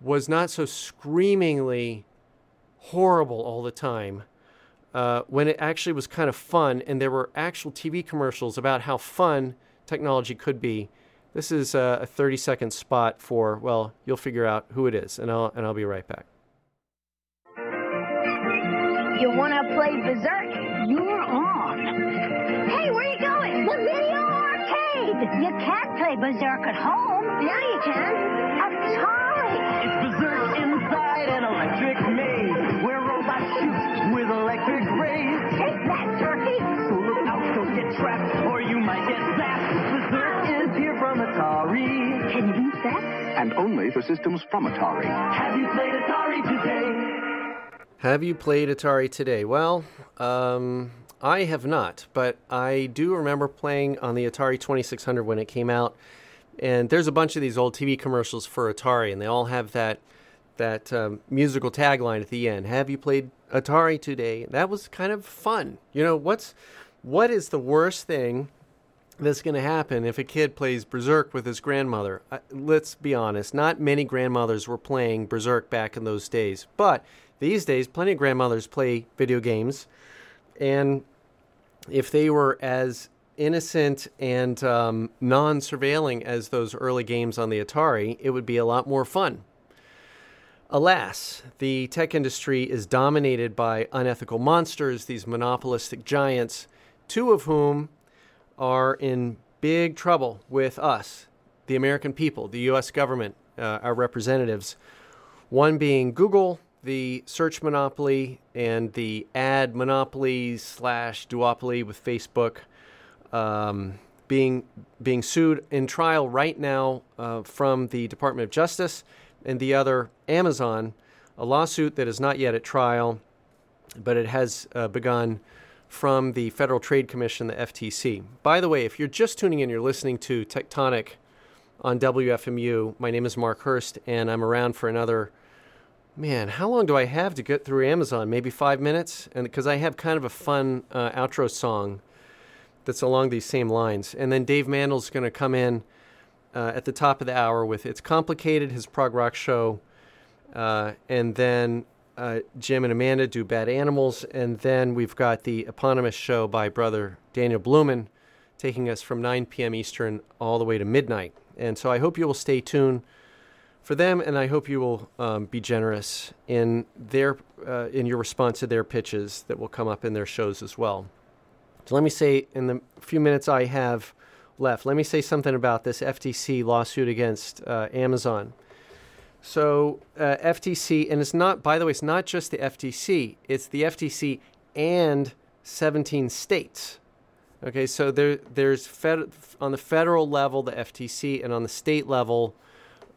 was not so screamingly horrible all the time. Uh, when it actually was kind of fun, and there were actual TV commercials about how fun technology could be. This is a, a 30 second spot for, well, you'll figure out who it is, and I'll, and I'll be right back. You wanna play Berserk? You're on. Hey, where you going? The video! You can't play Berserk at home. Yeah, you can. Atari! It's Berserk inside an electric maze where robots shoot with electric rays. Take that, turkey! So look out, don't get trapped or you might get zapped. Berserk is here from Atari. Can you beat that? And only for systems from Atari. Have you played Atari today? Have you played Atari today? Well, um, I have not, but I do remember playing on the Atari 2600 when it came out. And there's a bunch of these old TV commercials for Atari, and they all have that that um, musical tagline at the end. Have you played Atari today? That was kind of fun. You know what's what is the worst thing that's going to happen if a kid plays Berserk with his grandmother. Uh, let's be honest, not many grandmothers were playing Berserk back in those days. But these days, plenty of grandmothers play video games. And if they were as innocent and um, non surveilling as those early games on the Atari, it would be a lot more fun. Alas, the tech industry is dominated by unethical monsters, these monopolistic giants, two of whom are in big trouble with us, the American people, the U.S. government, uh, our representatives. One being Google, the search monopoly, and the ad monopoly slash duopoly with Facebook, um, being being sued in trial right now uh, from the Department of Justice and the other, Amazon, a lawsuit that is not yet at trial, but it has uh, begun from the Federal Trade Commission, the FTC. By the way, if you're just tuning in, you're listening to Techtonic on WFMU. My name is Mark Hurst, and I'm around for another. Man, how long do I have to get through Amazon? Maybe five minutes? And because I have kind of a fun uh, outro song that's along these same lines. And then Dave Mandel's going to come in uh, at the top of the hour with It's Complicated, his prog rock show. Uh, and then uh, Jim and Amanda do Bad Animals. And then we've got the eponymous show by brother Daniel Blumin taking us from 9 p.m. Eastern all the way to midnight. And so I hope you will stay tuned for them, and I hope you will um, be generous in their uh, in your response to their pitches that will come up in their shows as well. So let me say, in the few minutes I have left. Let me say something about this FTC lawsuit against uh, Amazon. So, uh, FTC, and it's not, by the way, it's not just the FTC, it's the FTC and 17 states. Okay, so there, there's fed, on the federal level, the FTC, and on the state level,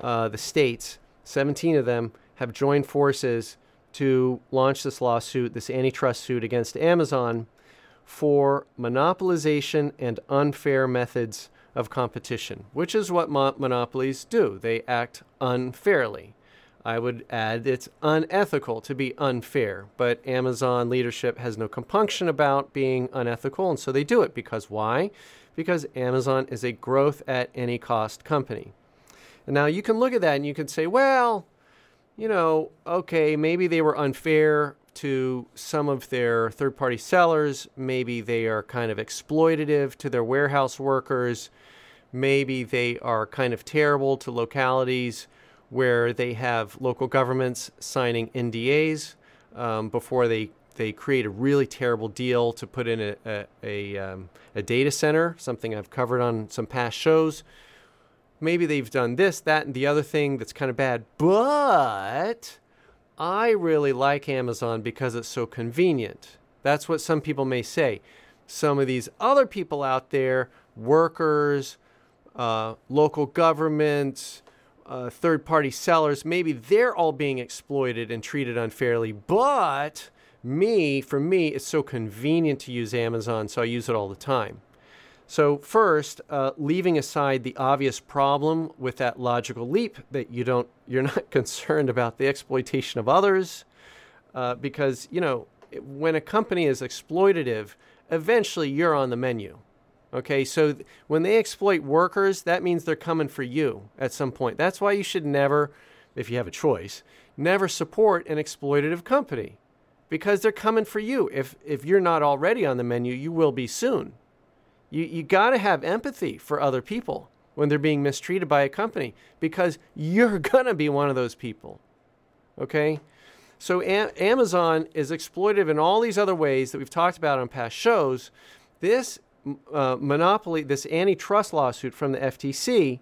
uh, the states, 17 of them, have joined forces to launch this lawsuit, this antitrust suit against Amazon for monopolization and unfair methods of competition, which is what mo- monopolies do. They act unfairly. I would add it's unethical to be unfair, but Amazon leadership has no compunction about being unethical, and so they do it because why? Because Amazon is a growth at any cost company. And now you can look at that and you can say, well, you know, okay, maybe they were unfair to some of their third party sellers. Maybe they are kind of exploitative to their warehouse workers. Maybe they are kind of terrible to localities where they have local governments signing NDAs um, before they, they create a really terrible deal to put in a, a, a, um, a data center, something I've covered on some past shows. Maybe they've done this, that, and the other thing that's kind of bad, but I really like Amazon because it's so convenient. That's what some people may say. Some of these other people out there, workers, uh, local governments, uh, third party sellers, maybe they're all being exploited and treated unfairly. But me, for me, it's so convenient to use Amazon, so I use it all the time. So, first, uh, leaving aside the obvious problem with that logical leap that you don't, you're not concerned about the exploitation of others, uh, because you know when a company is exploitative, eventually you're on the menu. Okay, so th- when they exploit workers, that means they're coming for you at some point. That's why you should never, if you have a choice, never support an exploitative company because they're coming for you. If if you're not already on the menu, you will be soon. You, you got to have empathy for other people when they're being mistreated by a company because you're going to be one of those people. Okay? So a- Amazon is exploitive in all these other ways that we've talked about on past shows. This uh, monopoly, this antitrust lawsuit from the FTC,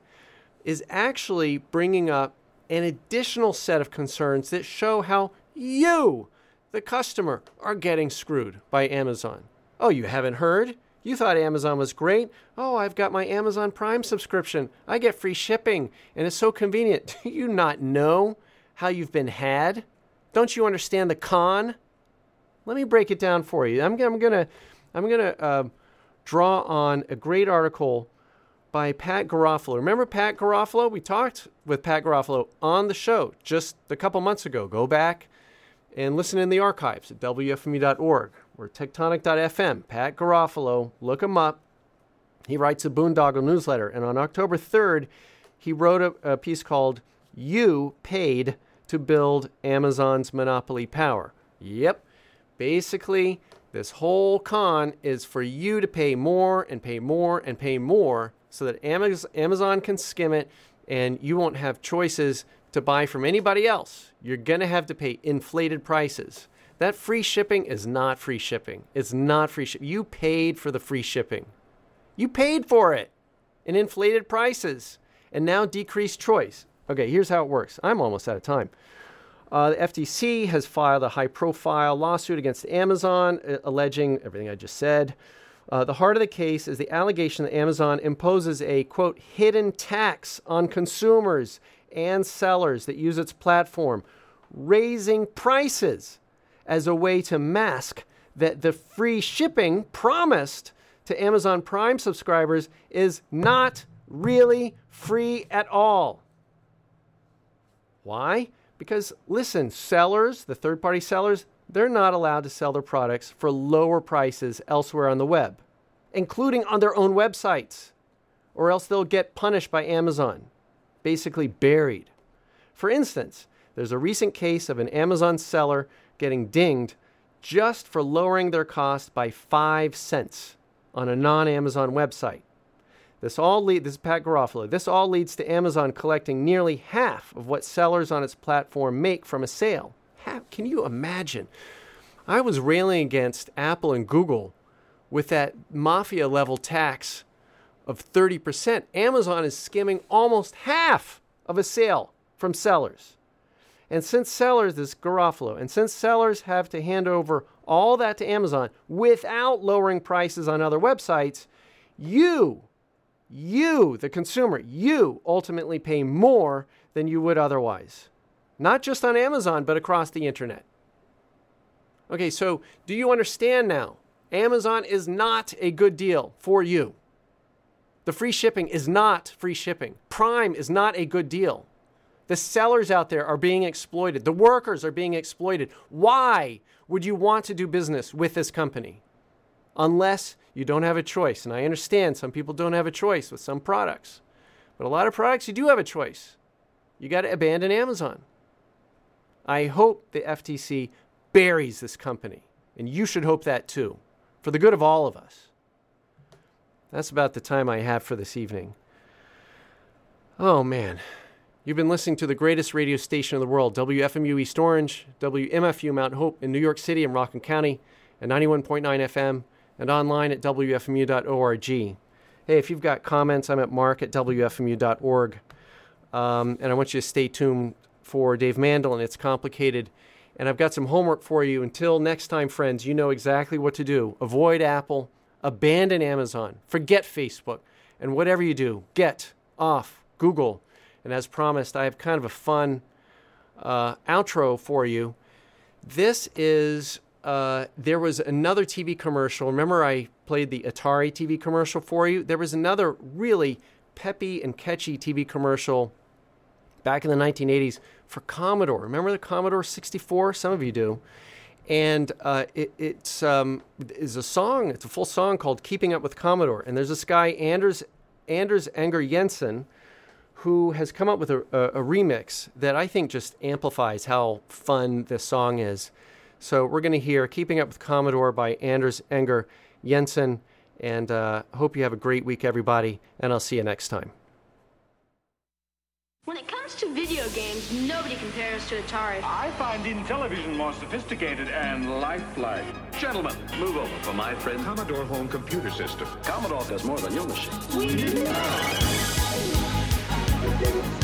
is actually bringing up an additional set of concerns that show how you, the customer, are getting screwed by Amazon. Oh, you haven't heard? You thought Amazon was great. Oh, I've got my Amazon Prime subscription. I get free shipping, and it's so convenient. Do you not know how you've been had? Don't you understand the con? Let me break it down for you. I'm, I'm gonna, I'm gonna uh, draw on a great article by Pat Garofalo. Remember Pat Garofalo? We talked with Pat Garofalo on the show just a couple months ago. Go back and listen in the archives at WFMU.org or techtonic.fm. Pat Garofalo, look him up. He writes a boondoggle newsletter, and on October 3rd, he wrote a, a piece called You Paid to Build Amazon's Monopoly Power. Yep. Basically, this whole con is for you to pay more and pay more and pay more so that Amazon can skim it and you won't have choices to buy from anybody else. You're going to have to pay inflated prices. That free shipping is not free shipping. It's not free shipping. You paid for the free shipping. You paid for it in inflated prices and now decreased choice. Okay, here's how it works. I'm almost out of time. Uh, the FTC has filed a high profile lawsuit against Amazon uh, alleging everything I just said. Uh, the heart of the case is the allegation that Amazon imposes a quote hidden tax on consumers and sellers that use its platform, raising prices as a way to mask that the free shipping promised to Amazon Prime subscribers is not really free at all. Why? Because listen, sellers, the third party sellers, they're not allowed to sell their products for lower prices elsewhere on the web, including on their own websites, or else they'll get punished by Amazon, basically buried. For instance, there's a recent case of an Amazon seller getting dinged just for lowering their cost by 5 cents on a non Amazon website. This all lead, this is Pat Garofalo. This all leads to Amazon collecting nearly half of what sellers on its platform make from a sale. Can you imagine? I was railing against Apple and Google with that mafia level tax of 30%. Amazon is skimming almost half of a sale from sellers. And since sellers, this Garofalo, and since sellers have to hand over all that to Amazon without lowering prices on other websites, you you, the consumer, you ultimately pay more than you would otherwise. Not just on Amazon, but across the internet. Okay, so do you understand now? Amazon is not a good deal for you. The free shipping is not free shipping. Prime is not a good deal. The sellers out there are being exploited. The workers are being exploited. Why would you want to do business with this company? Unless you don't have a choice. And I understand some people don't have a choice with some products, but a lot of products you do have a choice. You got to abandon Amazon. I hope the FTC buries this company, and you should hope that too, for the good of all of us. That's about the time I have for this evening. Oh man, you've been listening to the greatest radio station in the world, WFMU East Orange, WMFU Mount Hope in New York City and Rockland County, and 91.9 FM and online at WFMU.org. Hey, if you've got comments, I'm at mark at WFMU.org. Um, and I want you to stay tuned for Dave Mandel and It's Complicated. And I've got some homework for you. Until next time, friends, you know exactly what to do. Avoid Apple, abandon Amazon, forget Facebook, and whatever you do, get off Google. And as promised, I have kind of a fun uh, outro for you. This is uh, there was another TV commercial. Remember, I played the Atari TV commercial for you? There was another really peppy and catchy TV commercial back in the 1980s for Commodore. Remember the Commodore 64? Some of you do. And uh, it, it's um, is a song. It's a full song called "Keeping Up with Commodore." And there's this guy Anders Anders Enger Jensen, who has come up with a, a, a remix that I think just amplifies how fun this song is. So we're going to hear Keeping Up with Commodore by Anders Enger Jensen. And uh, hope you have a great week, everybody. And I'll see you next time. When it comes to video games, nobody compares to Atari. I find Intellivision more sophisticated and lifelike. Gentlemen, move over for my friend Commodore Home Computer System. Commodore does more than your machine. The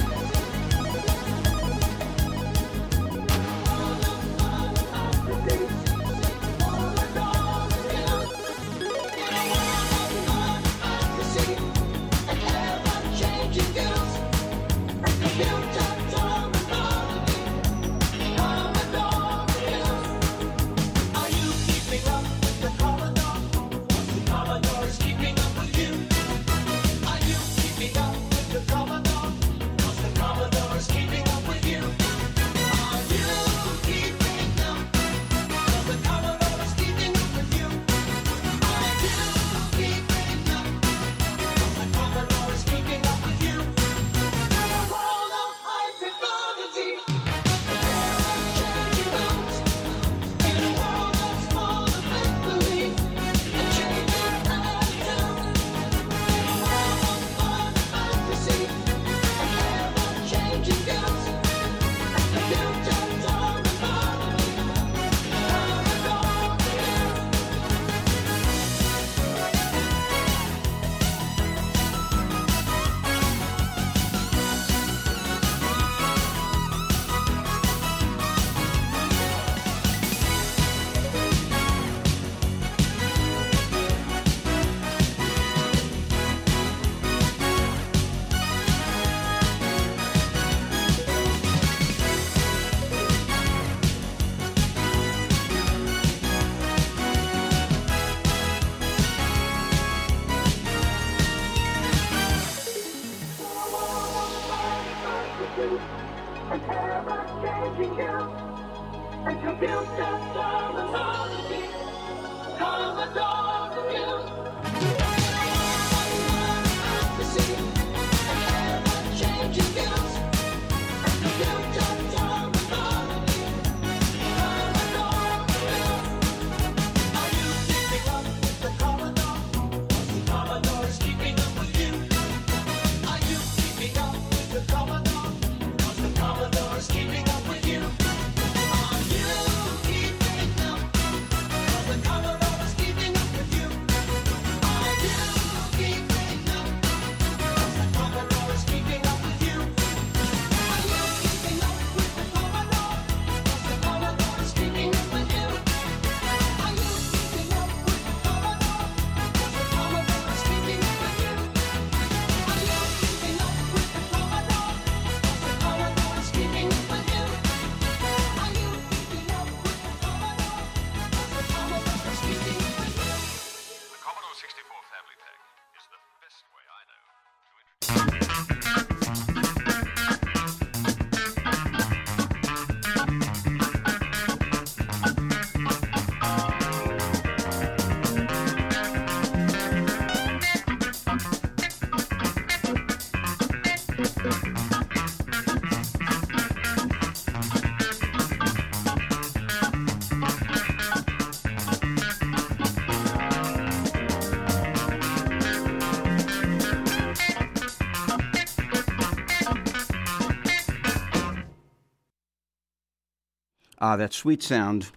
Ah, that sweet sound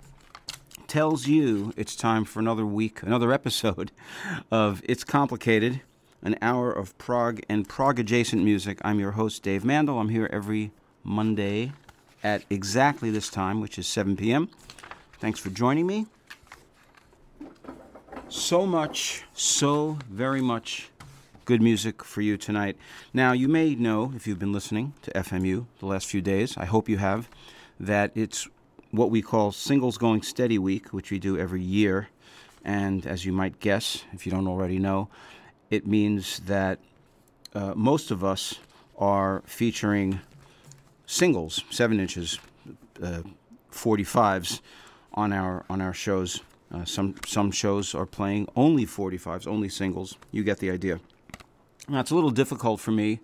tells you it's time for another week, another episode of It's Complicated, an hour of prog and prog adjacent music. I'm your host, Dave Mandel. I'm here every Monday at exactly this time, which is 7 p.m. Thanks for joining me. So much, so very much good music for you tonight. Now, you may know, if you've been listening to FMU the last few days, I hope you have, that it's what we call Singles Going Steady Week, which we do every year. And as you might guess, if you don't already know, it means that uh, most of us are featuring singles, seven inches, uh, 45s on our on our shows. Uh, some some shows are playing only 45s, only singles. You get the idea. Now it's a little difficult for me,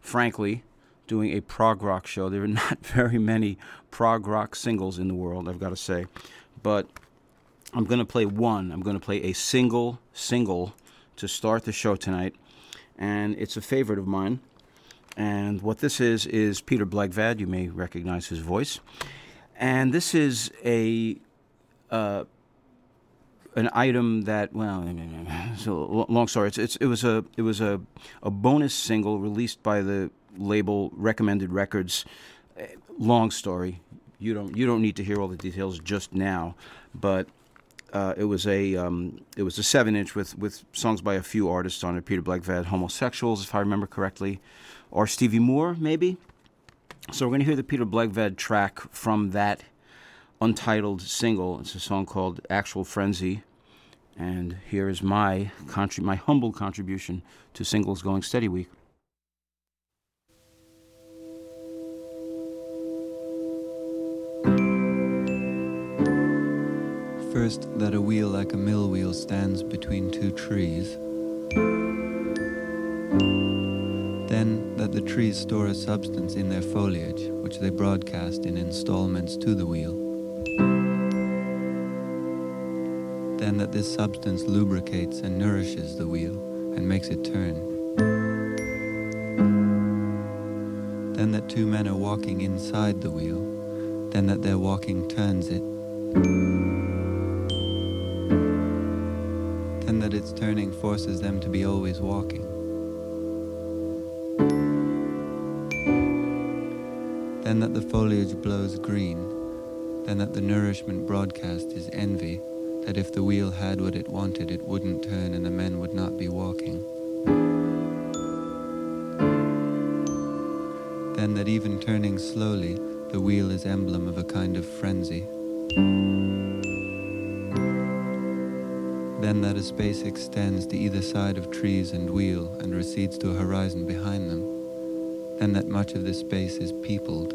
frankly, doing a prog rock show. There are not very many prog rock singles in the world, I've got to say, but I'm going to play one. I'm going to play a single single to start the show tonight, and it's a favorite of mine. And what this is is Peter Blegvad. You may recognize his voice, and this is a uh, an item that well, long story. It's, it's it was a it was a a bonus single released by the label Recommended Records. Long story. You don't you don't need to hear all the details just now, but uh, it was a um, it was a seven inch with with songs by a few artists on it. Peter Blegvad, Homosexuals, if I remember correctly, or Stevie Moore, maybe. So we're going to hear the Peter Blegvad track from that untitled single. It's a song called "Actual Frenzy," and here is my contri- my humble contribution to Singles Going Steady Week. First, that a wheel like a mill wheel stands between two trees. Then, that the trees store a substance in their foliage, which they broadcast in installments to the wheel. Then, that this substance lubricates and nourishes the wheel and makes it turn. Then, that two men are walking inside the wheel. Then, that their walking turns it. Its turning forces them to be always walking. Then that the foliage blows green, then that the nourishment broadcast is envy, that if the wheel had what it wanted, it wouldn't turn and the men would not be walking. Then that even turning slowly, the wheel is emblem of a kind of frenzy. Then that a space extends to either side of trees and wheel and recedes to a horizon behind them. Then that much of this space is peopled.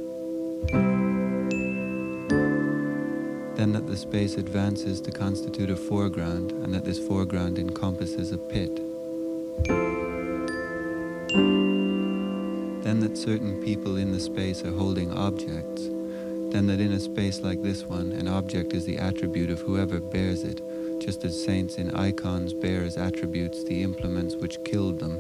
Then that the space advances to constitute a foreground, and that this foreground encompasses a pit. Then that certain people in the space are holding objects, then that in a space like this one, an object is the attribute of whoever bears it, just as saints in icons bear as attributes the implements which killed them.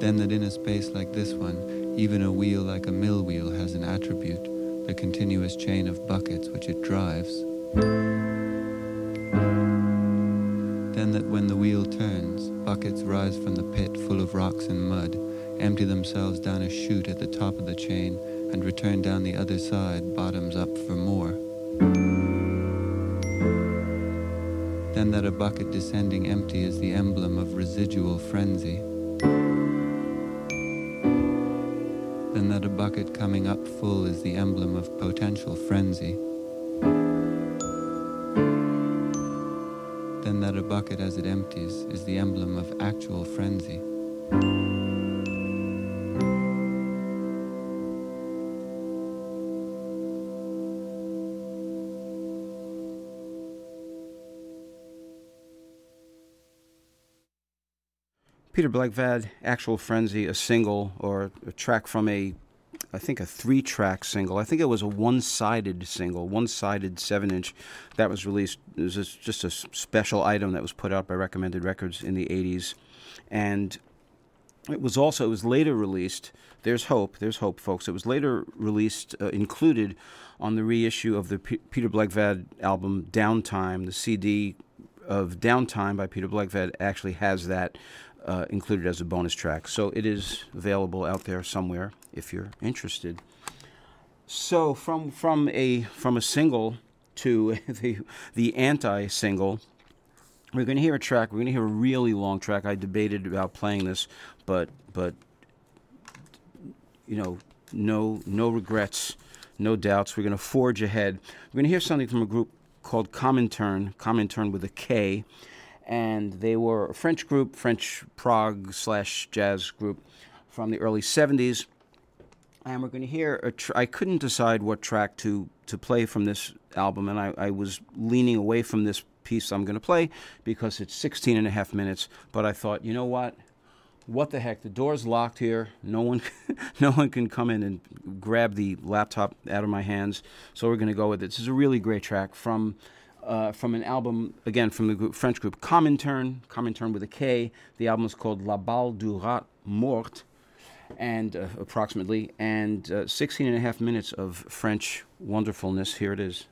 Then that in a space like this one, even a wheel like a mill wheel has an attribute, the continuous chain of buckets which it drives. Then that when the wheel turns, buckets rise from the pit full of rocks and mud, empty themselves down a chute at the top of the chain, and return down the other side, bottoms up for more. Then that a bucket descending empty is the emblem of residual frenzy. Then that a bucket coming up full is the emblem of potential frenzy. Then that a bucket as it empties is the emblem of actual frenzy. Peter Blegvad, Actual Frenzy, a single or a track from a, I think a three track single. I think it was a one sided single, one sided seven inch that was released. It was just a special item that was put out by Recommended Records in the 80s. And it was also, it was later released. There's hope, there's hope, folks. It was later released, uh, included on the reissue of the P- Peter Blegvad album Downtime. The CD of Downtime by Peter Blegvad actually has that uh, included as a bonus track. So it is available out there somewhere if you're interested. So from from a from a single to the the anti single, we're going to hear a track. We're going to hear a really long track. I debated about playing this, but but you know, no no regrets, no doubts. We're going to forge ahead. We're going to hear something from a group called Komintern, Komintern with a K and they were a French group, French prog slash jazz group from the early 70s. And we're going to hear tr- I couldn't decide what track to, to play from this album, and I, I was leaning away from this piece I'm going to play because it's 16 and a half minutes. But I thought, you know what? What the heck? The door's locked here. No one, no one can come in and grab the laptop out of my hands. So we're going to go with it. This is a really great track from uh, from an album, again, from the group, French group Komintern, Komintern with a K. The album is called La Bal du Rat Mort, and uh, approximately, and uh, 16 and a half minutes of French wonderfulness. Here it is.